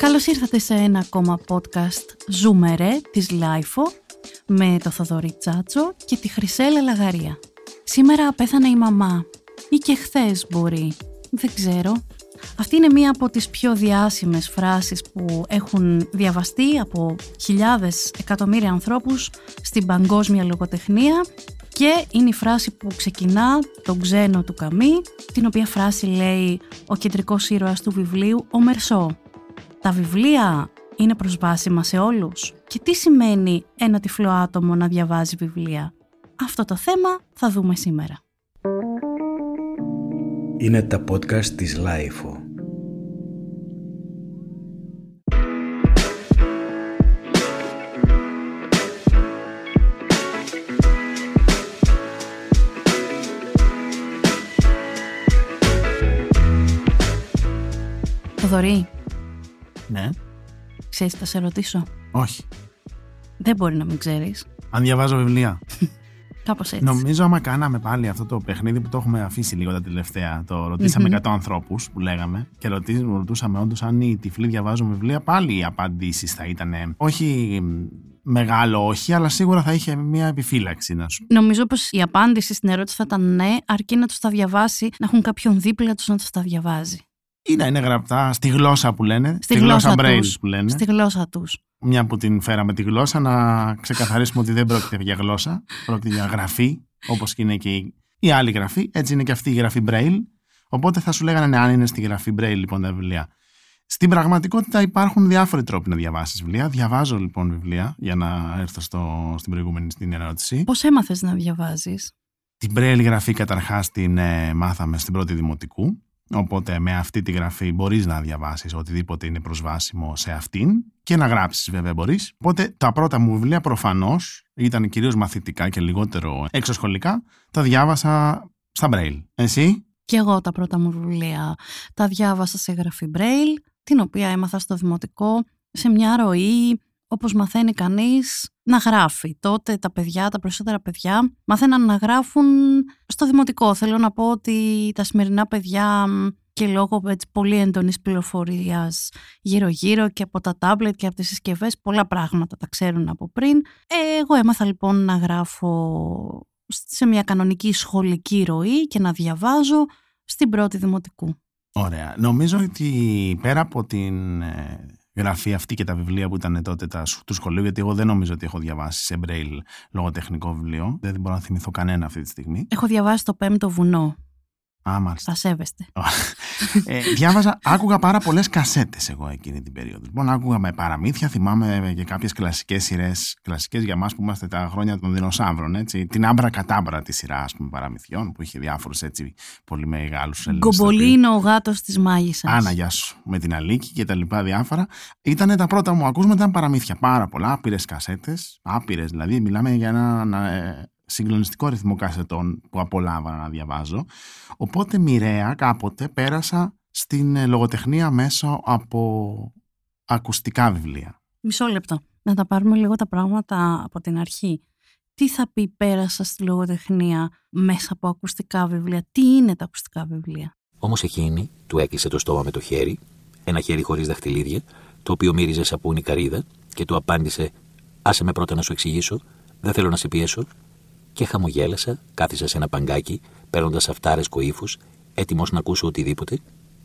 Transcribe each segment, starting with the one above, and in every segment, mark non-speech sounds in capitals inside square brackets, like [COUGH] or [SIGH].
Καλώς ήρθατε σε ένα ακόμα podcast «Ζούμε ρε» της LiFO με το Θοδωρή Τσάτσο και τη Χρυσέλλα Λαγαρία. Σήμερα πέθανε η μαμά ή και χθες μπορεί, δεν ξέρω. Αυτή είναι μία από τις πιο διάσημες φράσεις που έχουν διαβαστεί από χιλιάδες εκατομμύρια ανθρώπους στην παγκόσμια λογοτεχνία και είναι η φράση που ξεκινά τον ξένο του Καμί, την οποία φράση λέει ο κεντρικός ήρωας του βιβλίου, ο Μερσό. Τα βιβλία είναι προσβάσιμα σε όλους. Και τι σημαίνει ένα τυφλό άτομο να διαβάζει βιβλία; Αυτό το θέμα θα δούμε σήμερα. Είναι τα podcast της Lifeo. Θοδωρή, Ναι. ξέρεις θα σε ρωτήσω. Όχι. Δεν μπορεί να μην ξέρεις. Αν διαβάζω βιβλία. [LAUGHS] Κάπως έτσι. Νομίζω άμα κάναμε πάλι αυτό το παιχνίδι που το έχουμε αφήσει λίγο τα τελευταία. Το ρωτήσαμε 100 ανθρώπους που λέγαμε και ρωτή- ρωτούσαμε όντως αν οι τυφλοί διαβάζουν βιβλία. Πάλι οι απαντήσεις θα ήταν όχι μ, μεγάλο όχι, αλλά σίγουρα θα είχε μια επιφύλαξη να σου. Νομίζω πως η απάντηση στην ερώτηση θα ήταν ναι, αρκεί να τους τα διαβάσει, να έχουν κάποιον δίπλα τους να τους τα διαβάζει. Ή να είναι γραπτά στη γλώσσα που λένε. Στη γλώσσα Braille τους. που λένε. Στη γλώσσα τους. Μια που την φέραμε τη γλώσσα, να ξεκαθαρίσουμε ότι δεν πρόκειται για γλώσσα. Πρόκειται για γραφή, όπως και είναι και η, η άλλη γραφή. Έτσι είναι και αυτή η γραφή Braille. Οπότε θα σου λέγανε ναι, αν είναι στη γραφή Braille λοιπόν τα βιβλία. Στην πραγματικότητα υπάρχουν διάφοροι τρόποι να διαβάσεις βιβλία. Διαβάζω λοιπόν βιβλία για να έρθω στο, στην προηγούμενη στην ερώτηση. Πώς έμαθες να διαβάζεις; Την Braille γραφή καταρχάς την ε, μάθαμε στην πρώτη δημοτικού. Οπότε με αυτή τη γραφή μπορείς να διαβάσεις οτιδήποτε είναι προσβάσιμο σε αυτήν και να γράψεις βέβαια μπορείς. Οπότε τα πρώτα μου βιβλία προφανώς ήταν κυρίως μαθητικά και λιγότερο εξωσχολικά. Τα διάβασα στα Braille. Εσύ; Και εγώ τα πρώτα μου βιβλία τα διάβασα σε γραφή Braille, την οποία έμαθα στο δημοτικό σε μια ροή όπως μαθαίνει κανείς να γράφει. Τότε τα παιδιά, τα περισσότερα παιδιά, μαθαίναν να γράφουν στο δημοτικό. Θέλω να πω ότι τα σημερινά παιδιά μ, και λόγω έτσι, πολύ έντονης πληροφορίας γύρω-γύρω και από τα τάμπλετ και από τις συσκευές πολλά πράγματα τα ξέρουν από πριν. Ε, εγώ έμαθα λοιπόν να γράφω σε μια κανονική σχολική ροή και να διαβάζω στην πρώτη δημοτικού. Ωραία. Νομίζω ότι πέρα από την ε, γραφή αυτή και τα βιβλία που ήταν τότε τα, σ- του σχολείου, γιατί εγώ δεν νομίζω ότι έχω διαβάσει σε Braille λογοτεχνικό βιβλίο. Δεν μπορώ να θυμηθώ κανένα αυτή τη στιγμή. Έχω διαβάσει το πέμπτο βουνό. Α, μάλιστα. Θα σέβεστε. ε, διάβαζα, άκουγα πάρα πολλές κασέτες εγώ εκείνη την περίοδο. Λοιπόν, άκουγα με παραμύθια, θυμάμαι και κάποιες κλασικές σειρές, κλασικές για εμά που είμαστε τα χρόνια των δεινοσαύρων. Έτσι. Την άμπρα κατάμπρα τη σειρά ας πούμε, παραμυθιών που είχε διάφορους έτσι πολύ μεγάλους Γκομπολίνο ο γάτος της μάγισσας. Άνα, γεια σου. Με την Αλίκη και τα λοιπά διάφορα. Ήταν τα πρώτα μου ακούσματα, ήταν παραμύθια. Πάρα πολλά, άπειρες κασέτες. Άπειρες δηλαδή. Μιλάμε για ένα, ένα, ε, συγκλονιστικό ρυθμό κασετών που απολάβανα να διαβάζω. Οπότε μοιραία κάποτε πέρασα στην ε, λογοτεχνία μέσω από ακουστικά βιβλία. Μισό λεπτό. Να τα πάρουμε λίγο τα πράγματα από την αρχή. Τι θα πει πέρασα στη λογοτεχνία μέσα από ακουστικά βιβλία. Τι είναι τα ακουστικά βιβλία; Όμως εκείνη του έκλεισε το στόμα με το χέρι, ένα χέρι χωρίς δαχτυλίδια, το οποίο μύριζε σαπούνι καρύδα, και του απάντησε: Άσε με πρώτα να σου εξηγήσω, δεν θέλω να σε πιέσω. Και χαμογέλασα, κάθισα σε ένα παγκάκι, παίρνοντας αυτάρεσκο ύφος, έτοιμος να ακούσω οτιδήποτε,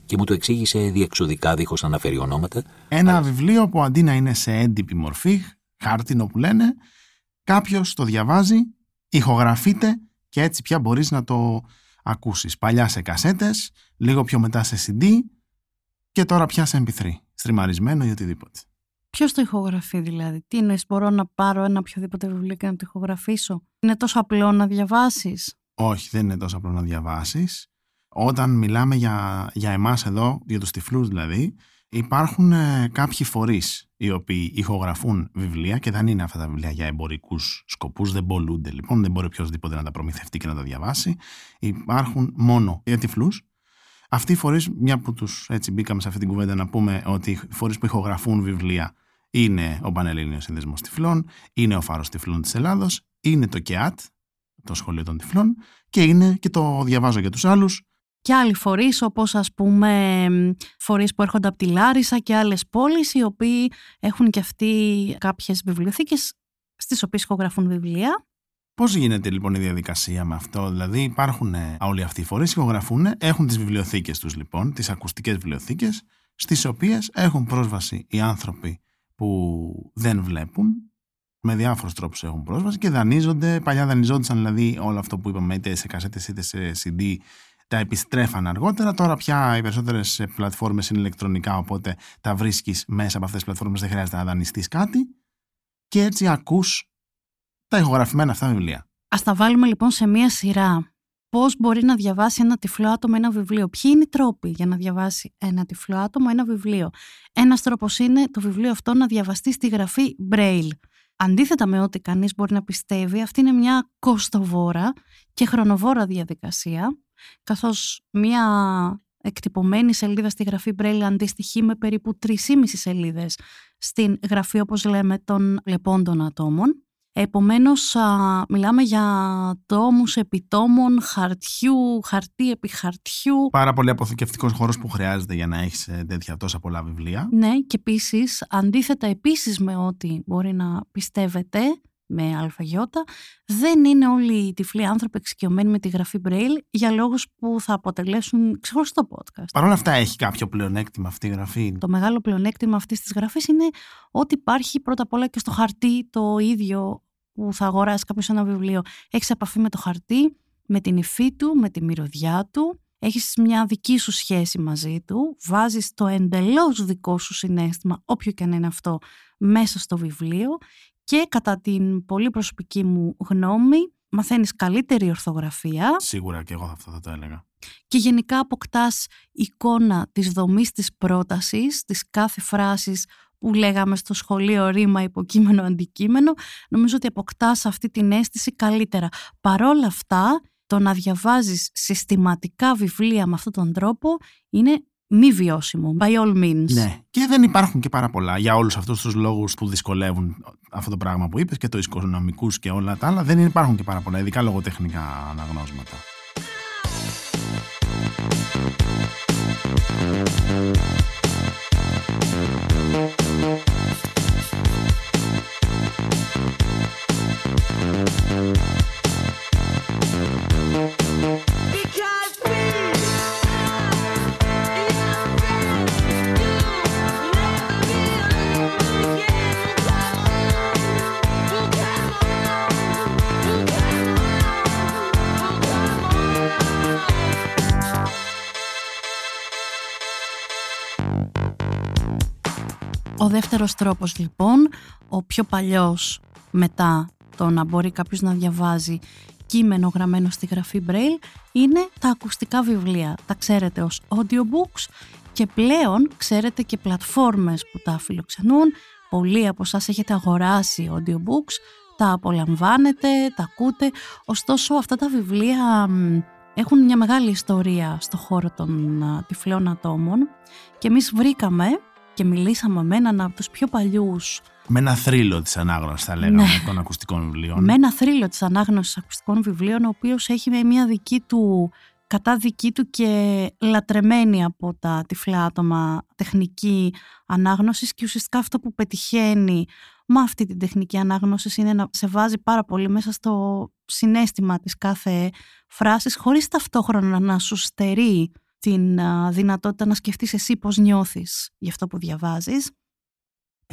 και μου το εξήγησε διεξοδικά δίχως να αναφέρει ονόματα, Ένα βιβλίο που αντί να είναι σε έντυπη μορφή, χάρτινο που λένε, κάποιος το διαβάζει, ηχογραφείται και έτσι πια μπορείς να το ακούσεις. Παλιά σε κασέτες, λίγο πιο μετά σε CD και τώρα πια σε MP3, στριμαρισμένο ή οτιδήποτε. Ποιος το ηχογραφεί δηλαδή; Τι είναι, μπορώ να πάρω ένα οποιοδήποτε βιβλίο και να το ηχογραφήσω; Είναι τόσο απλό να διαβάσεις; Όχι, δεν είναι τόσο απλό να διαβάσεις. Όταν μιλάμε για, για εμάς εδώ, για τους τυφλούς δηλαδή, υπάρχουν ε, κάποιοι φορείς οι οποίοι ηχογραφούν βιβλία και δεν είναι αυτά τα βιβλία για εμπορικούς σκοπούς, δεν πολλούνται λοιπόν, δεν μπορεί οποιοδήποτε να τα προμηθευτεί και να τα διαβάσει. Υπάρχουν μόνο για τυφλούς. Αυτοί οι φορείς, μια που τους έτσι μπήκαμε σε αυτή την κουβέντα να πούμε ότι οι φορείς που ηχογραφούν βιβλία είναι ο Πανελλήνιος Συνδεσμός Τυφλών, είναι ο Φάρος Τυφλών της Ελλάδος, είναι το ΚΕΑΤ, το Σχολείο των Τυφλών και είναι και το διαβάζω για τους άλλους και άλλοι φορείς όπως ας πούμε φορείς που έρχονται από τη Λάρισα και άλλες πόλεις οι οποίοι έχουν και αυτοί κάποιες βιβλιοθήκες στις οποίες ηχογραφούν βιβλία. Πώς γίνεται λοιπόν η διαδικασία με αυτό, δηλαδή υπάρχουν ε, όλοι αυτοί οι φορείς, ηχογραφούν, έχουν τις βιβλιοθήκες τους λοιπόν, τις ακουστικές βιβλιοθήκες, στις οποίες έχουν πρόσβαση οι άνθρωποι που δεν βλέπουν, με διάφορους τρόπους έχουν πρόσβαση και δανείζονται. Παλιά δανειζόντουσαν δηλαδή όλο αυτό που είπαμε, είτε σε κασέτες είτε σε CD, τα επιστρέφαν αργότερα. Τώρα πια οι περισσότερες πλατφόρμες είναι ηλεκτρονικά, οπότε τα βρίσκεις μέσα από αυτές τις πλατφόρμες, δεν χρειάζεται να δανειστείς κάτι. Και έτσι ακούς τα ηχογραφημένα αυτά βιβλία. Α τα βάλουμε λοιπόν σε μία σειρά. Πώς μπορεί να διαβάσει ένα τυφλό άτομο ένα βιβλίο, Ποιοι είναι οι τρόποι για να διαβάσει ένα τυφλό άτομο ένα βιβλίο; Ένας τρόπος είναι το βιβλίο αυτό να διαβαστεί στη γραφή Braille. Αντίθετα με ό,τι κανείς μπορεί να πιστεύει, αυτή είναι μια κοστοβόρα και χρονοβόρα διαδικασία, καθώς μια εκτυπωμένη σελίδα στη γραφή Braille αντίστοιχη με περίπου 3,5 σελίδες στην γραφή, όπως λέμε, των λεπόντων ατόμων. Επομένως, μιλάμε για τόμους επιτόμων, χαρτιού, χαρτί επί χαρτιού. Πάρα πολύ αποθηκευτικός χώρος που χρειάζεται για να έχεις ε, τέτοια τόσα πολλά βιβλία. Ναι, και επίσης, αντίθετα επίσης με ό,τι μπορεί να πιστεύετε, με αλφαγιώτα, δεν είναι όλοι οι τυφλοί άνθρωποι εξοικειωμένοι με τη γραφή Braille για λόγους που θα αποτελέσουν ξεχωριστό podcast. Παρ' όλα αυτά έχει κάποιο πλεονέκτημα αυτή η γραφή; Το μεγάλο πλεονέκτημα αυτής της γραφής είναι ότι υπάρχει πρώτα απ' όλα και στο χαρτί το ίδιο που θα αγοράσει κάποιο ένα βιβλίο. Έχεις επαφή με το χαρτί, με την υφή του, με τη μυρωδιά του. Έχεις μια δική σου σχέση μαζί του. Βάζεις το εντελώς δικό σου συνέστημα, όποιο και αν είναι αυτό, μέσα στο βιβλίο. Και κατά την πολύ προσωπική μου γνώμη, μαθαίνεις καλύτερη ορθογραφία. Σίγουρα και εγώ αυτό θα το έλεγα. Και γενικά αποκτάς εικόνα της δομής της πρότασης, της κάθε φράσης που λέγαμε στο σχολείο ρήμα, υποκείμενο, αντικείμενο, νομίζω ότι αποκτάς αυτή την αίσθηση καλύτερα. Παρόλα αυτά, το να διαβάζεις συστηματικά βιβλία με αυτόν τον τρόπο είναι μη βιώσιμο, by all means. Ναι, και δεν υπάρχουν και πάρα πολλά για όλους αυτούς τους λόγους που δυσκολεύουν αυτό το πράγμα που είπες και το οικονομικούς και όλα τα άλλα. Δεν υπάρχουν και πάρα πολλά, ειδικά λογοτεχνικά αναγνώσματα. Ο δεύτερος τρόπος λοιπόν, ο πιο παλιός μετά το να μπορεί κάποιος να διαβάζει κείμενο γραμμένο στη γραφή Braille είναι τα ακουστικά βιβλία. Τα ξέρετε ως audiobooks και πλέον ξέρετε και πλατφόρμες που τα φιλοξενούν. Πολλοί από εσάς έχετε αγοράσει audiobooks, τα απολαμβάνετε, τα ακούτε. Ωστόσο αυτά τα βιβλία έχουν μια μεγάλη ιστορία στο χώρο των τυφλών ατόμων και εμείς βρήκαμε και μιλήσαμε με έναν από τους πιο παλιούς με ένα θρύλο της ανάγνωσης θα λέγαμε ναι. των ακουστικών βιβλίων. Με ένα θρύλο της ανάγνωσης ακουστικών βιβλίων ο οποίος έχει μια δική του κατά δική του και λατρεμένη από τα τυφλά άτομα τεχνική ανάγνωσης και ουσιαστικά αυτό που πετυχαίνει με αυτή την τεχνική ανάγνωσης είναι να σε βάζει πάρα πολύ μέσα στο συνέστημα της κάθε φράσης χωρίς ταυτόχρονα να σου στερεί την δυνατότητα να σκεφτείς εσύ πώς νιώθεις για αυτό που διαβάζεις.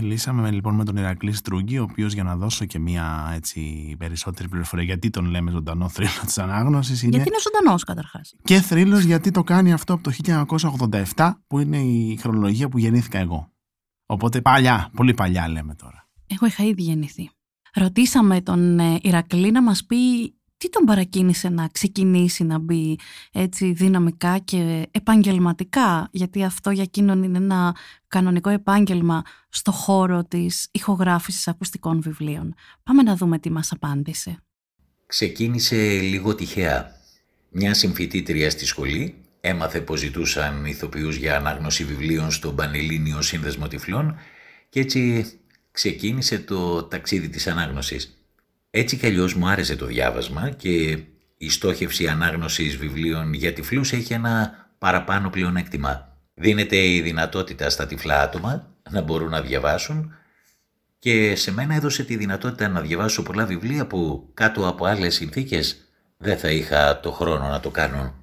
Μιλήσαμε λοιπόν με τον Ηρακλή Στρούγκη, ο οποίος για να δώσω και μία έτσι, περισσότερη πληροφορία, γιατί τον λέμε ζωντανό θρύλο της ανάγνωσης. Είναι... Γιατί είναι ζωντανός καταρχάς. Και θρύλος γιατί το κάνει αυτό από το 1987, που είναι η χρονολογία που γεννήθηκα εγώ. Οπότε παλιά, πολύ παλιά λέμε τώρα. Εγώ είχα ήδη γεννηθεί. Ρωτήσαμε τον ε, Ηρακλή να μας πει τι τον παρακίνησε να ξεκινήσει να μπει έτσι δυναμικά και επαγγελματικά, γιατί αυτό για εκείνον είναι ένα κανονικό επάγγελμα στο χώρο της ηχογράφησης ακουστικών βιβλίων. Πάμε να δούμε τι μας απάντησε. Ξεκίνησε λίγο τυχαία. Μια συμφοιτήτρια στη σχολή έμαθε πως ζητούσαν ηθοποιούς για ανάγνωση βιβλίων στον Πανελλήνιο Σύνδεσμο Τυφλών και έτσι ξεκίνησε το ταξίδι της ανάγνωσης. Έτσι κι αλλιώς μου άρεσε το διάβασμα και η στόχευση ανάγνωσης βιβλίων για τυφλούς έχει ένα παραπάνω πλεονέκτημα. Δίνεται η δυνατότητα στα τυφλά άτομα να μπορούν να διαβάσουν και σε μένα έδωσε τη δυνατότητα να διαβάσω πολλά βιβλία που κάτω από άλλες συνθήκες δεν θα είχα το χρόνο να το κάνω.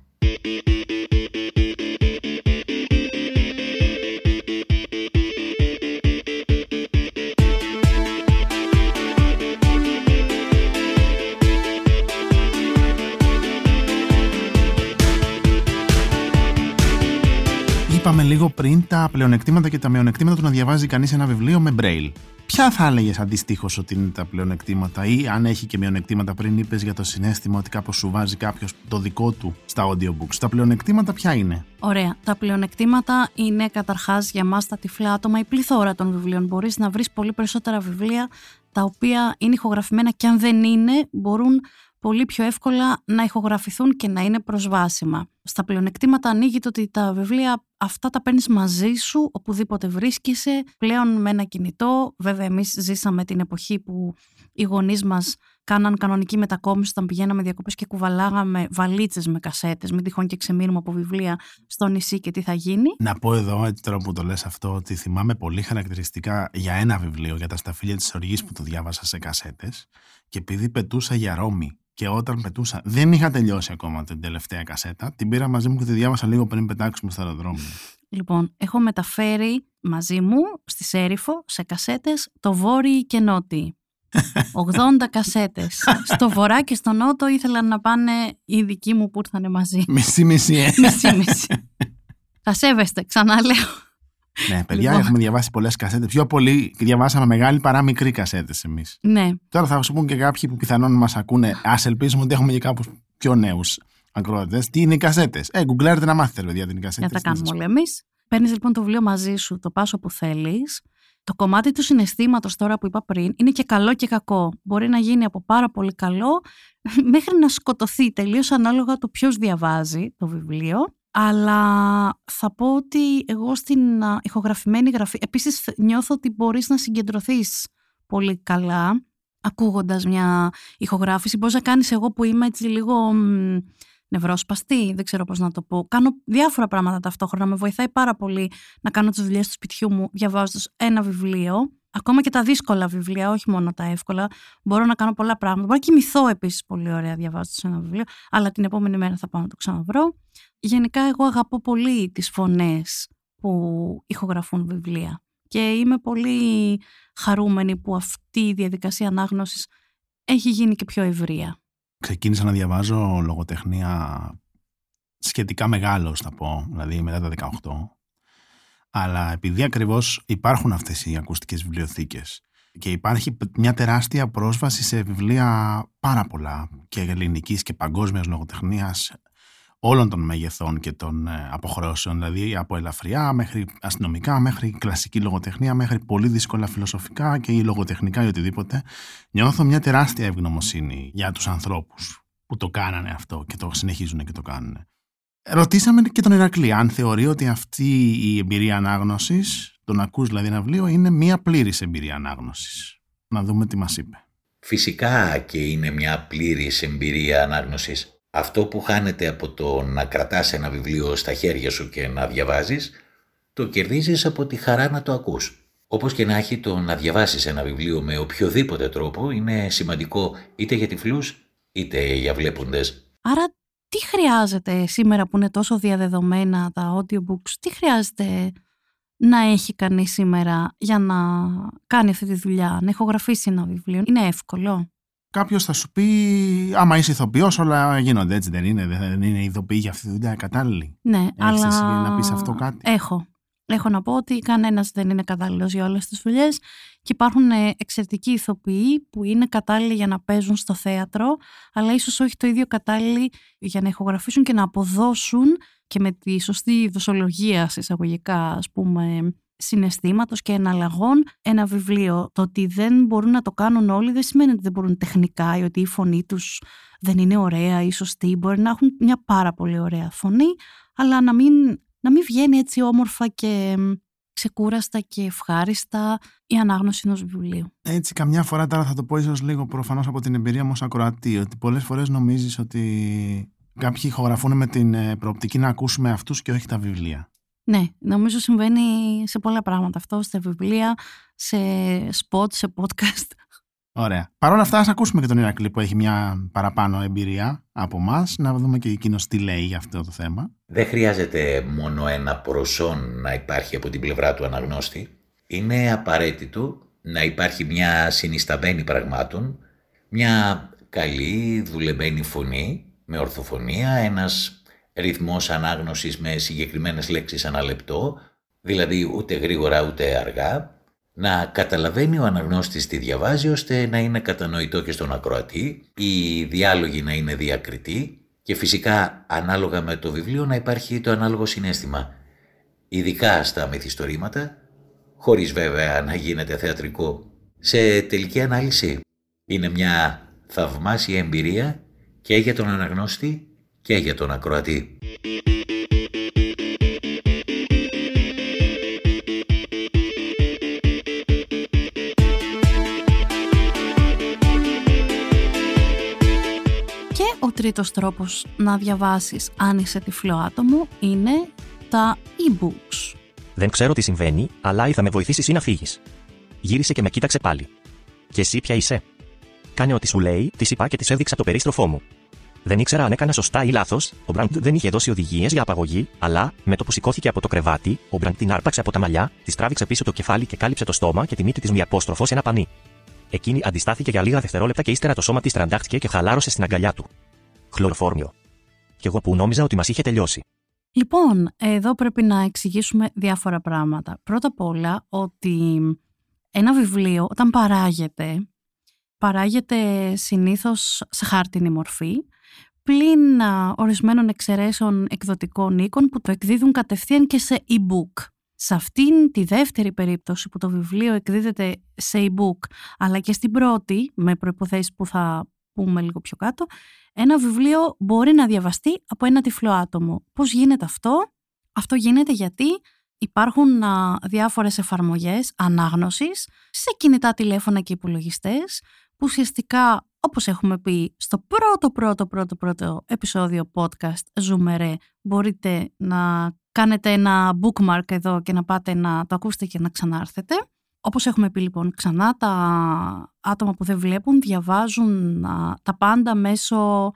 Είπαμε λίγο πριν τα πλεονεκτήματα και τα μειονεκτήματα του να διαβάζει κανείς ένα βιβλίο με braille. Ποια θα έλεγες αντιστοίχως ότι είναι τα πλεονεκτήματα, ή αν έχει και μειονεκτήματα, πριν είπες για το συνέστημα ότι κάπως σου βάζει κάποιος το δικό του στα audiobooks. Τα πλεονεκτήματα ποια είναι; Ωραία. Τα πλεονεκτήματα είναι καταρχάς για μας τα τυφλά άτομα η πληθώρα των βιβλίων. Μπορείς να βρεις πολύ περισσότερα βιβλία τα οποία είναι ηχογραφημένα και αν δεν είναι, μπορούν πολύ πιο εύκολα να ηχογραφηθούν και να είναι προσβάσιμα. Στα πλεονεκτήματα ανοίγει το ότι τα βιβλία αυτά τα παίρνεις μαζί σου οπουδήποτε βρίσκεσαι, πλέον με ένα κινητό. Βέβαια, εμείς ζήσαμε την εποχή που οι γονείς μας κάναν κανονική μετακόμιση όταν πηγαίναμε διακοπές και κουβαλάγαμε βαλίτσες με κασέτες. Μην τυχόν και ξεμείνουμε από βιβλία στο νησί και τι θα γίνει. Να πω εδώ, έτσι τώρα που το λες αυτό, ότι θυμάμαι πολύ χαρακτηριστικά για ένα βιβλίο για τα σταφύλια της οργής που το διάβασα σε κασέτες. Και επειδή πετούσα για Ρώμη και όταν πετούσα, δεν είχα τελειώσει ακόμα την τελευταία κασέτα. Την πήρα μαζί μου και τη διάβασα λίγο πριν πετάξουμε στο αεροδρόμιο. Λοιπόν, έχω μεταφέρει μαζί μου στη Σέριφο σε κασέτες το βόρειο και νότι. 80 [LAUGHS] κασέτες. Στο βορρά και στο νότο ήθελαν να πάνε οι δικοί μου που ήρθαν μαζί. Μισή-μισή, ε. Μισή-μισή. [LAUGHS] Θα σέβεστε, ξαναλέω. Ναι, παιδιά, Λοιπόν. έχουμε διαβάσει πολλές κασέτες. Πιο πολύ διαβάσαμε μεγάλη παρά μικρή κασέτες εμείς. Ναι, Τώρα θα σου πούν και κάποιοι που πιθανόν μας ακούνε. Α ελπίζουμε ότι έχουμε και κάπους πιο νέους ακροατές. Τι είναι οι κασέτες; Ε, γκουγκλάρετε να μάθετε, παιδιά, τι είναι οι κασέτες. δεν τα κάνουμε όλοι εμείς. Παίρνεις λοιπόν το βιβλίο μαζί σου, το πάσο που θέλεις. Το κομμάτι του συναισθήματος τώρα που είπα πριν είναι και καλό και κακό. Μπορεί να γίνει από πάρα πολύ καλό μέχρι να σκοτωθεί τελείως ανάλογα το ποιος διαβάζει το βιβλίο. Αλλά θα πω ότι εγώ στην α, ηχογραφημένη γραφή επίσης νιώθω ότι μπορείς να συγκεντρωθείς πολύ καλά ακούγοντας μια ηχογράφηση. Μπορείς να κάνεις εγώ που είμαι έτσι λίγο μ, νευρόσπαστη, δεν ξέρω πώς να το πω. Κάνω διάφορα πράγματα ταυτόχρονα. Με βοηθάει πάρα πολύ να κάνω τις δουλειές του σπιτιού μου διαβάζοντας ένα βιβλίο. Ακόμα και τα δύσκολα βιβλία, όχι μόνο τα εύκολα. Μπορώ να κάνω πολλά πράγματα. Μπορώ να κοιμηθώ επίσης πολύ ωραία διαβάζοντας ένα βιβλίο, αλλά την επόμενη μέρα θα πάω να το ξαναβρω. Γενικά, εγώ αγαπώ πολύ τις φωνές που ηχογραφούν βιβλία. Και είμαι πολύ χαρούμενη που αυτή η διαδικασία ανάγνωσης έχει γίνει και πιο ευρεία. Ξεκίνησα να διαβάζω λογοτεχνία σχετικά μεγάλο, θα πω, δηλαδή μετά τα 18. Αλλά επειδή ακριβώς υπάρχουν αυτές οι ακουστικές βιβλιοθήκες και υπάρχει μια τεράστια πρόσβαση σε βιβλία πάρα πολλά και ελληνικής και παγκόσμιας λογοτεχνίας όλων των μεγεθών και των ε, αποχρεώσεων, δηλαδή από ελαφριά μέχρι αστυνομικά, μέχρι κλασική λογοτεχνία, μέχρι πολύ δύσκολα φιλοσοφικά και ή λογοτεχνικά ή οτιδήποτε, νιώθω μια τεράστια ευγνωμοσύνη για τους ανθρώπους που το κάνανε αυτό και το συνεχίζουν και το κάνουν. Ρωτήσαμε και τον Ηρακλή αν θεωρεί ότι αυτή η εμπειρία ανάγνωσης, το να ακούς δηλαδή ένα βιβλίο, είναι μια πλήρης εμπειρία ανάγνωσης. Να δούμε τι μας είπε. Φυσικά και είναι μια πλήρης εμπειρία ανάγνωσης. Αυτό που χάνεται από το να κρατάς ένα βιβλίο στα χέρια σου και να διαβάζεις, το κερδίζεις από τη χαρά να το ακούς. Όπως και να έχει το να διαβάσεις ένα βιβλίο με οποιοδήποτε τρόπο είναι σημαντικό είτε για τυφλούς είτε για βλέποντες. Άρα τι χρειάζεται σήμερα που είναι τόσο διαδεδομένα τα audiobooks, τι χρειάζεται να έχει κανείς σήμερα για να κάνει αυτή τη δουλειά, να ηχογραφήσει ένα βιβλίο; Είναι εύκολο; Κάποιος θα σου πει, άμα είσαι ηθοποιός, όλα γίνονται έτσι, δεν είναι. Δεν είναι ηθοποιοί για αυτή τη δουλειά κατάλληλοι. Ναι, Έχεις αλλά... εσύ να πεις αυτό κάτι; Έχω. Έχω να πω ότι κανένας δεν είναι κατάλληλος για όλες τις δουλειές και υπάρχουν ε, εξαιρετικοί ηθοποιοί που είναι κατάλληλοι για να παίζουν στο θέατρο αλλά ίσως όχι το ίδιο κατάλληλοι για να ηχογραφήσουν και να αποδώσουν και με τη σωστή δοσολογία σε εισαγωγικά ας πούμε συναισθήματος και εναλλαγών ένα βιβλίο. Το ότι δεν μπορούν να το κάνουν όλοι δεν σημαίνει ότι δεν μπορούν τεχνικά ή ότι η φωνή τους δεν είναι ωραία ή σωστή. Μπορεί να έχουν μια πάρα πολύ ωραία φωνή αλλά να μην, να μην βγαίνει έτσι όμορφα και ξεκούραστα και ευχάριστα η ανάγνωση ενός βιβλίου. Έτσι, καμιά φορά τώρα θα το πω ίσως λίγο προφανώς από την εμπειρία μου ως ακροατή, ότι πολλές φορές νομίζεις ότι κάποιοι ηχογραφούν με την ε, προοπτική να ακούσουμε αυτούς και όχι τα βιβλία. Ναι, νομίζω συμβαίνει σε πολλά πράγματα αυτό, στα βιβλία, σε spot, σε podcast. Ωραία. Παρ' όλα αυτά, ας ακούσουμε και τον Ηρακλή που έχει μια παραπάνω εμπειρία από εμάς, να δούμε και εκείνος τι λέει για αυτό το θέμα. Δεν χρειάζεται μόνο ένα προσόν να υπάρχει από την πλευρά του αναγνώστη. Είναι απαραίτητο να υπάρχει μια συνισταμένη πραγμάτων, μια καλή δουλεμένη φωνή με ορθοφωνία, ένας ρυθμός ανάγνωσης με συγκεκριμένες λέξεις ανά λεπτό, δηλαδή ούτε γρήγορα ούτε αργά, να καταλαβαίνει ο αναγνώστης τι διαβάζει ώστε να είναι κατανοητό και στον ακροατή, οι διάλογοι να είναι διακριτοί και φυσικά ανάλογα με το βιβλίο να υπάρχει το ανάλογο συνέστημα, ειδικά στα μυθιστορήματα, χωρίς βέβαια να γίνεται θεατρικό. Σε τελική ανάλυση είναι μια θαυμάσια εμπειρία και για τον αναγνώστη και για τον ακροατή. Ο τρίτος τρόπος να διαβάσεις αν είσαι τυφλό άτομο είναι τα e-books. Δεν ξέρω τι συμβαίνει, αλλά ή θα με βοηθήσεις ή να φύγεις. Γύρισε και με κοίταξε πάλι. Και εσύ ποια είσαι. Κάνε ό,τι σου λέει, της είπα και της έδειξα το περίστροφό μου. Δεν ήξερα αν έκανα σωστά ή λάθος, ο Μπραντ δεν είχε δώσει οδηγίες για απαγωγή, αλλά με το που σηκώθηκε από το κρεβάτι, ο Μπραντ την άρπαξε από τα μαλλιά, τη τράβηξε πίσω το κεφάλι και κάλυψε το στόμα και τη μύτη της με απόστροφος σε ένα πανί. Εκείνη αντιστάθηκε για λίγα δευτερόλεπτα και ύστερα το σώμα της τραντάχτηκε και χαλάρωσε στην αγκαλιά του. Χλωροφόρμιο. Κι εγώ που νόμιζα ότι μας είχε τελειώσει. Λοιπόν, εδώ πρέπει να εξηγήσουμε διάφορα πράγματα. Πρώτα απ' όλα ότι ένα βιβλίο όταν παράγεται, παράγεται συνήθως σε χάρτινη μορφή, πλην ορισμένων εξαιρέσεων εκδοτικών οίκων που το εκδίδουν κατευθείαν και σε e-book. Σε αυτήν τη δεύτερη περίπτωση που το βιβλίο εκδίδεται σε e-book, αλλά και στην πρώτη, με προϋποθέσεις που θα πούμε λίγο πιο κάτω, ένα βιβλίο μπορεί να διαβαστεί από ένα τυφλό άτομο. Πώς γίνεται αυτό; Αυτό γίνεται γιατί υπάρχουν α, διάφορες εφαρμογές ανάγνωσης σε κινητά τηλέφωνα και υπολογιστές που ουσιαστικά όπως έχουμε πει στο πρώτο πρώτο πρώτο πρώτο επεισόδιο podcast Zoomere μπορείτε να κάνετε ένα bookmark εδώ και να πάτε να το ακούσετε και να ξανάρθετε. Όπως έχουμε πει λοιπόν ξανά, τα άτομα που δεν βλέπουν διαβάζουν τα πάντα μέσω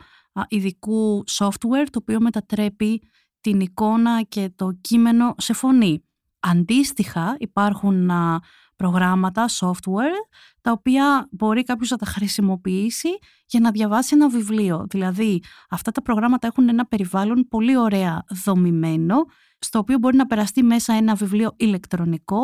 ειδικού software το οποίο μετατρέπει την εικόνα και το κείμενο σε φωνή. Αντίστοιχα υπάρχουν προγράμματα, software, τα οποία μπορεί κάποιος να τα χρησιμοποιήσει για να διαβάσει ένα βιβλίο. Δηλαδή, αυτά τα προγράμματα έχουν ένα περιβάλλον πολύ ωραία δομημένο, στο οποίο μπορεί να περαστεί μέσα ένα βιβλίο ηλεκτρονικό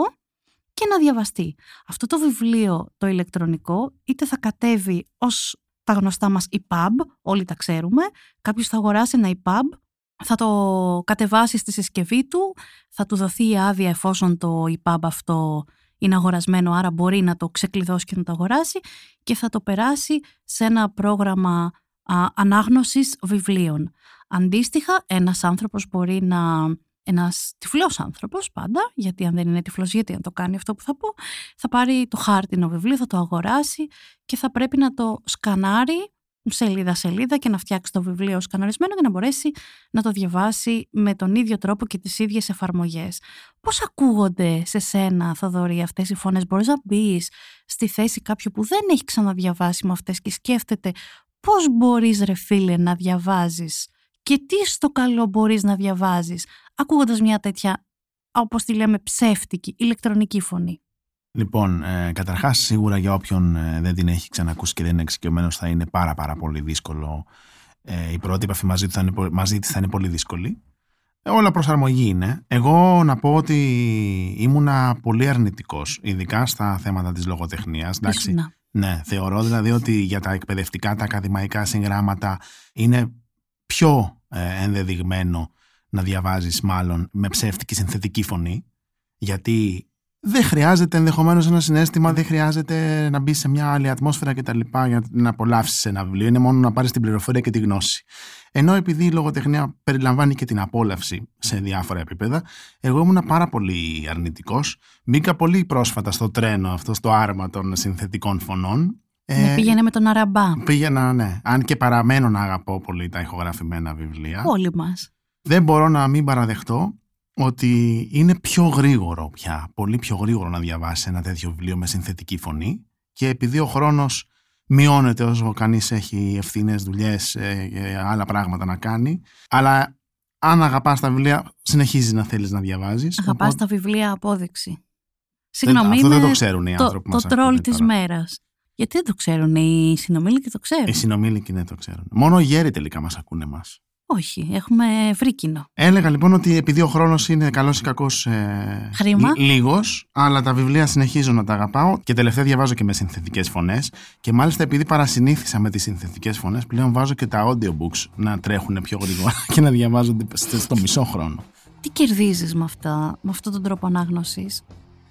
και να διαβαστεί. Αυτό το βιβλίο το ηλεκτρονικό είτε θα κατέβει ως τα γνωστά μας EPUB, όλοι τα ξέρουμε, κάποιος θα αγοράσει ένα EPUB, θα το κατεβάσει στη συσκευή του, θα του δοθεί η άδεια εφόσον το EPUB αυτό είναι αγορασμένο, άρα μπορεί να το ξεκλειδώσει και να το αγοράσει και θα το περάσει σε ένα πρόγραμμα α, ανάγνωσης βιβλίων. Αντίστοιχα, ένας άνθρωπος μπορεί να ένας τυφλός άνθρωπος πάντα, γιατί αν δεν είναι τυφλός, γιατί να το κάνει αυτό που θα πω, θα πάρει το χάρτινο βιβλίο, θα το αγοράσει και θα πρέπει να το σκανάρει σελίδα-σελίδα και να φτιάξει το βιβλίο σκαναρισμένο για να μπορέσει να το διαβάσει με τον ίδιο τρόπο και τις ίδιες εφαρμογές. Πώς ακούγονται σε σένα, Θοδωρή, αυτές οι φωνές; Μπορείς να μπεις στη θέση κάποιου που δεν έχει ξαναδιαβάσει με αυτές και σκέφτεται πώς μπορείς ρε φίλε να διαβάζεις και τι στο καλό μπορείς να διαβάζεις ακούγοντας μια τέτοια, όπως τη λέμε, ψεύτικη ηλεκτρονική φωνή; Λοιπόν, ε, καταρχάς σίγουρα για όποιον ε, δεν την έχει ξανακούσει και δεν είναι εξοικειωμένος θα είναι πάρα πάρα πολύ δύσκολο. Ε, η πρώτη επαφή μαζί, του θα είναι, μαζί της θα είναι πολύ δύσκολη. Ε, όλα προσαρμογή είναι. Εγώ να πω ότι ήμουνα πολύ αρνητικός, ειδικά στα θέματα της λογοτεχνίας. Εντάξει, ναι, θεωρώ δηλαδή ότι για τα εκπαιδευτικά, τα ακαδημαϊκά συγγράμματα είναι πιο ε, ενδεδειγμένο να διαβάζεις μάλλον με ψεύτικη συνθετική φωνή γιατί δεν χρειάζεται ενδεχομένως ένα συνέστημα, δεν χρειάζεται να μπει σε μια άλλη ατμόσφαιρα κτλ. για να απολαύσεις ένα βιβλίο. Είναι μόνο να πάρεις την πληροφορία και τη γνώση. Ενώ επειδή η λογοτεχνία περιλαμβάνει και την απόλαυση σε διάφορα επίπεδα, εγώ ήμουν πάρα πολύ αρνητικός. Μπήκα πολύ πρόσφατα στο τρένο αυτό, στο άρμα των συνθετικών φωνών. Ναι, πήγαινε με τον Αραμπά. Πήγαινα, ναι. Αν και παραμένω να αγαπώ πολύ τα ηχογραφημένα βιβλία. Όλοι μας. Δεν μπορώ να μην παραδεχτώ ότι είναι πιο γρήγορο πια, πολύ πιο γρήγορο να διαβάσει ένα τέτοιο βιβλίο με συνθετική φωνή και επειδή ο χρόνος μειώνεται όσο κανείς έχει ευθύνες, δουλειές και άλλα πράγματα να κάνει αλλά αν αγαπάς τα βιβλία συνεχίζεις να θέλεις να διαβάζεις. Αγαπάς οπότε... τα βιβλία απόδειξη. Συγγνώμη, αυτό δεν είναι το ξέρουν οι άνθρωποι το, που το μας τρόλ ακούνε της τώρα. μέρας. Γιατί δεν το ξέρουν, οι συνομήλικοι το ξέρουν; Οι συνομήλικοι ναι το ξέρουν. Μόνο οι γέροι τελικά μας ακούνε μας. Όχι, έχουμε βρει κοινό. Έλεγα λοιπόν ότι επειδή ο χρόνος είναι καλός ή κακός ε, Χρήμα. λίγος, αλλά τα βιβλία συνεχίζω να τα αγαπάω και τελευταία διαβάζω και με συνθετικές φωνές. Και μάλιστα επειδή παρασυνήθισα με τις συνθετικές φωνές, πλέον βάζω και τα audiobooks να τρέχουν πιο γρήγορα [LAUGHS] και να διαβάζονται στο μισό χρόνο. Τι κερδίζεις με, αυτά, με αυτόν τον τρόπο ανάγνωσης;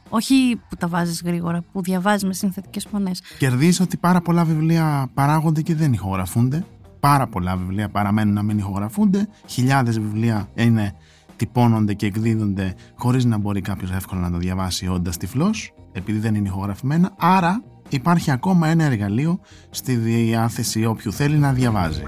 Όχι που τα βάζεις γρήγορα, που διαβάζεις με συνθετικές φωνές. Κερδίζω ότι πάρα πολλά βιβλία παράγονται και δεν ηχογραφούνται. Πάρα πολλά βιβλία παραμένουν να μην ηχογραφούνται. Χιλιάδες βιβλία είναι, τυπώνονται και εκδίδονται χωρίς να μπορεί κάποιος εύκολα να το διαβάσει όντας τυφλός, επειδή δεν είναι ηχογραφημένα. Άρα υπάρχει ακόμα ένα εργαλείο στη διάθεση όποιου θέλει να διαβάζει.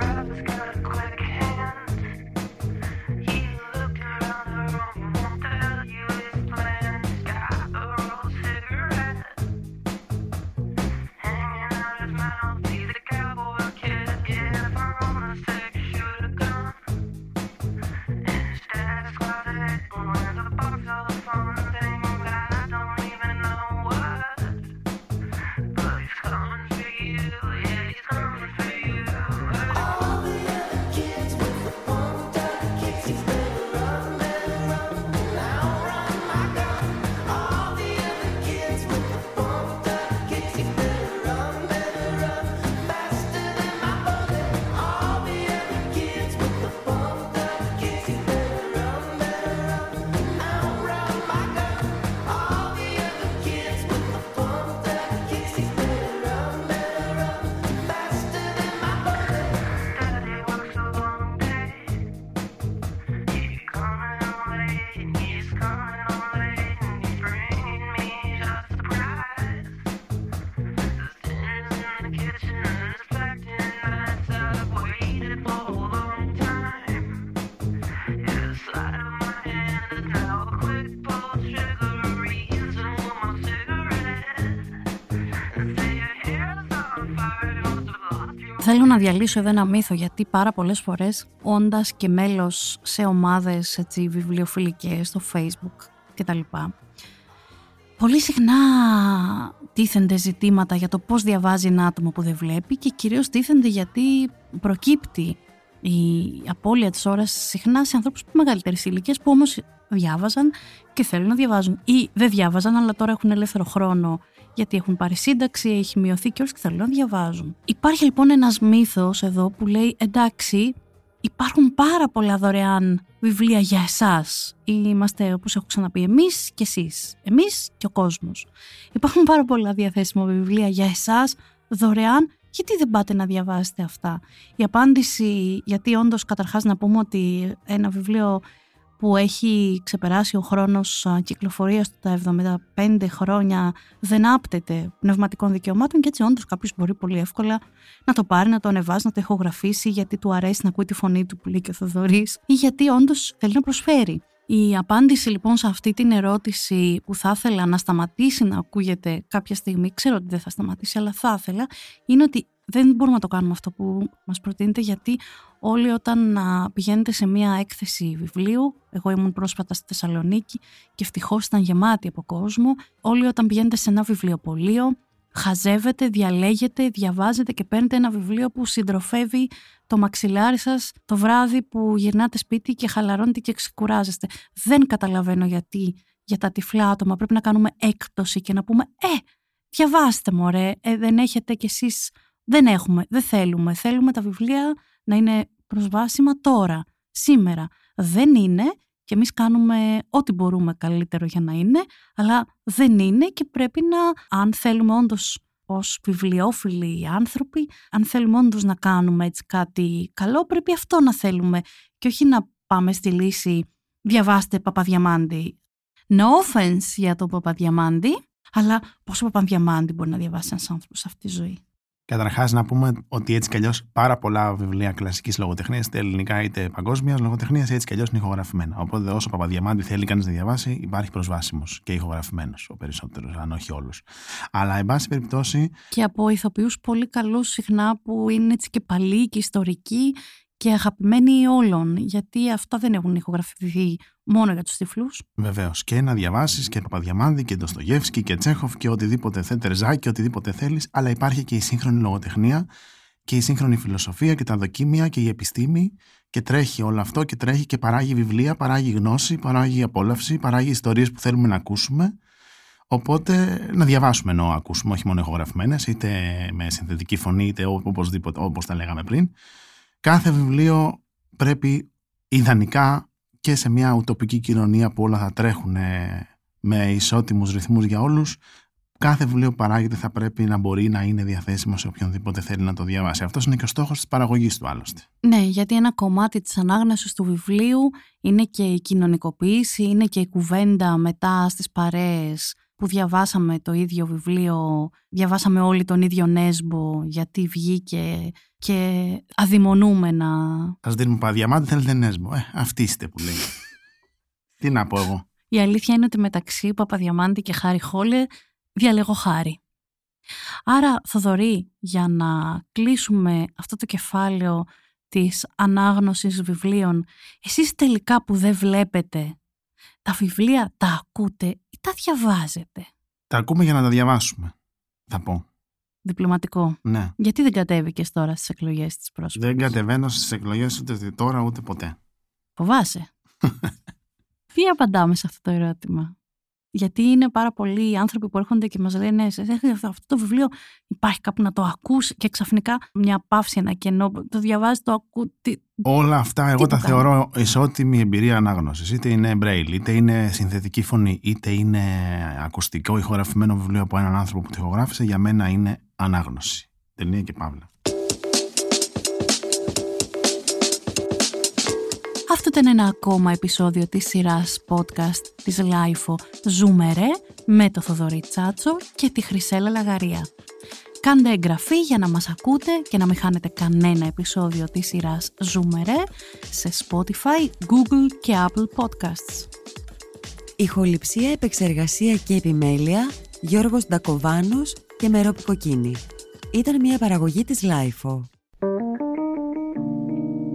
Θέλω να διαλύσω εδώ ένα μύθο γιατί πάρα πολλές φορές όντας και μέλος σε ομάδες έτσι, βιβλιοφιλικές στο facebook κτλ. Πολύ συχνά τίθενται ζητήματα για το πώς διαβάζει ένα άτομο που δεν βλέπει και κυρίως τίθενται γιατί προκύπτει η απώλεια της ώρας συχνά σε ανθρώπους που μεγαλύτερης ηλικίας που όμως διάβαζαν και θέλουν να διαβάζουν ή δεν διάβαζαν αλλά τώρα έχουν ελεύθερο χρόνο γιατί έχουν πάρει σύνταξη, έχει μειωθεί και όλους και θέλουν να διαβάζουν. Υπάρχει λοιπόν ένας μύθος εδώ που λέει εντάξει υπάρχουν πάρα πολλά δωρεάν βιβλία για εσάς. Είμαστε όπως έχω ξαναπεί εμείς και εσείς. Εμείς και ο κόσμος. Υπάρχουν πάρα πολλά διαθέσιμα βιβλία για εσάς δωρεάν γιατί δεν πάτε να διαβάσετε αυτά; Η απάντηση, γιατί όντως καταρχάς να πούμε ότι ένα βιβλίο που έχει ξεπεράσει ο χρόνος α, κυκλοφορίας του τα 75 χρόνια δεν άπτεται πνευματικών δικαιωμάτων και έτσι όντως κάποιος μπορεί πολύ εύκολα να το πάρει, να το ανεβάσει, να το ηχογραφήσει γιατί του αρέσει να ακούει τη φωνή του που λέει και ο Θοδωρής ή γιατί όντως θέλει να προσφέρει. Η απάντηση λοιπόν σε αυτή την ερώτηση που θα ήθελα να σταματήσει να ακούγεται κάποια στιγμή, ξέρω ότι δεν θα σταματήσει, αλλά θα ήθελα, είναι ότι δεν μπορούμε να το κάνουμε αυτό που μας προτείνετε γιατί όλοι όταν α, πηγαίνετε σε μια έκθεση βιβλίου, εγώ ήμουν πρόσφατα στη Θεσσαλονίκη και ευτυχώς ήταν γεμάτη από κόσμο, όλοι όταν πηγαίνετε σε ένα βιβλιοπωλείο χαζεύετε, διαλέγετε, διαβάζετε και παίρνετε ένα βιβλίο που συντροφεύει το μαξιλάρι σας το βράδυ που γυρνάτε σπίτι και χαλαρώνετε και ξεκουράζεστε. Δεν καταλαβαίνω γιατί για τα τυφλά άτομα πρέπει να κάνουμε έκπτωση και να πούμε «Ε, διαβάστε μωρέ, ε, δεν έχετε κι εσείς, δεν έχουμε, δεν θέλουμε, θέλουμε τα βιβλία να είναι προσβάσιμα τώρα, σήμερα». Δεν είναι και εμείς κάνουμε ό,τι μπορούμε καλύτερο για να είναι, αλλά δεν είναι και πρέπει να, αν θέλουμε όντως ως βιβλιοφίλοι άνθρωποι, αν θέλουμε όντως να κάνουμε έτσι κάτι καλό, πρέπει αυτό να θέλουμε και όχι να πάμε στη λύση διαβάστε Παπαδιαμάντη. No offense για τον Παπαδιαμάντη, αλλά πόσο Παπαδιαμάντη μπορεί να διαβάσει ένας άνθρωπος σε αυτή τη ζωή; Καταρχάς, να πούμε ότι έτσι κι αλλιώς πάρα πολλά βιβλία κλασικής λογοτεχνίας, είτε ελληνικά είτε παγκόσμιας λογοτεχνίας, έτσι κι αλλιώς είναι ηχογραφημένα. Οπότε, όσο Παπαδιαμάντη θέλει κανείς να διαβάσει, υπάρχει προσβάσιμος και ηχογραφημένος ο περισσότερος, αν όχι όλους. Αλλά, εν πάση περιπτώσει. Και από ηθοποιούς πολύ καλούς συχνά που είναι έτσι και παλιοί και ιστορικοί και αγαπημένοι όλων, γιατί αυτά δεν έχουν ηχογραφηθεί μόνο για τους τυφλούς. Βεβαίως. Και να διαβάσεις και Παπαδιαμάνδη και Ντοστογεύσκη και Τσέχοφ και οτιδήποτε θέλει, Τερζάκη και οτιδήποτε θέλεις, αλλά υπάρχει και η σύγχρονη λογοτεχνία και η σύγχρονη φιλοσοφία και τα δοκίμια και η επιστήμη και τρέχει όλο αυτό και τρέχει και παράγει βιβλία, παράγει γνώση, παράγει απόλαυση, παράγει ιστορίες που θέλουμε να ακούσουμε. Οπότε να διαβάσουμε ενώ ακούσουμε, όχι μόνο ηχογραφημένες, είτε με συνθετική φωνή, είτε οπωσδήποτε, όπως τα λέγαμε πριν. Κάθε βιβλίο πρέπει ιδανικά και σε μια ουτοπική κοινωνία που όλα θα τρέχουν με ισότιμους ρυθμούς για όλους κάθε βιβλίο που παράγεται θα πρέπει να μπορεί να είναι διαθέσιμο σε οποιονδήποτε θέλει να το διαβάσει. Αυτός είναι και ο στόχος της παραγωγής του άλλωστε. Ναι, γιατί ένα κομμάτι της ανάγνωσης του βιβλίου είναι και η κοινωνικοποίηση, είναι και η κουβέντα μετά στις παρέες που διαβάσαμε το ίδιο βιβλίο, διαβάσαμε όλοι τον ίδιο Νέσμπο γιατί βγήκε και αδειμονούμενα. Ας δίνουμε παδιαμάτι, θέλετε Νέσμπο. Ε, αυτή είστε που λέει. [LAUGHS] Τι να πω εγώ. Η αλήθεια είναι ότι μεταξύ Παπαδιαμάντη και Χάρη Χόλε διαλέγω Χάρη. Άρα, Θοδωρή, για να κλείσουμε αυτό το κεφάλαιο της ανάγνωσης βιβλίων, εσείς τελικά που δεν βλέπετε, τα βιβλία τα ακούτε ή τα διαβάζετε; Τα ακούμε για να τα διαβάσουμε, θα πω. Διπλωματικό. Ναι. Γιατί δεν κατέβηκες τώρα στις εκλογές της πρόσφατης; Δεν κατεβαίνω στις εκλογές ούτε τώρα ούτε ποτέ. Φοβάσαι; [LAUGHS] Τι απαντάμε σε αυτό το ερώτημα; Γιατί είναι πάρα πολλοί άνθρωποι που έρχονται και μας λένε αυτό το βιβλίο υπάρχει κάπου να το ακούσει και ξαφνικά μια παύση, ένα κενό, το διαβάζεις, το ακού. Όλα αυτά εγώ τα θεωρώ ισότιμη εμπειρία ανάγνωσης. Είτε είναι braille, είτε είναι συνθετική φωνή, είτε είναι ακουστικό ηχογραφημένο βιβλίο από έναν άνθρωπο που το ηχογράφησε, για μένα είναι ανάγνωση. Τελεία και παύλα. Αυτό ήταν ένα ακόμα επεισόδιο της σειράς podcast της LIFO «Ζούμε ρε» με το Θοδωρή Τσάτσο και τη Χρυσέλα Λαγαρία. Κάντε εγγραφή για να μας ακούτε και να μην χάνετε κανένα επεισόδιο της σειράς «Ζούμε ρε» σε Spotify, Google και Apple Podcasts. Ηχοληψία, επεξεργασία και επιμέλεια Γιώργος Ντακοβάνος και Μερόπη Κοκκίνη. Ήταν μια παραγωγή της LIFO.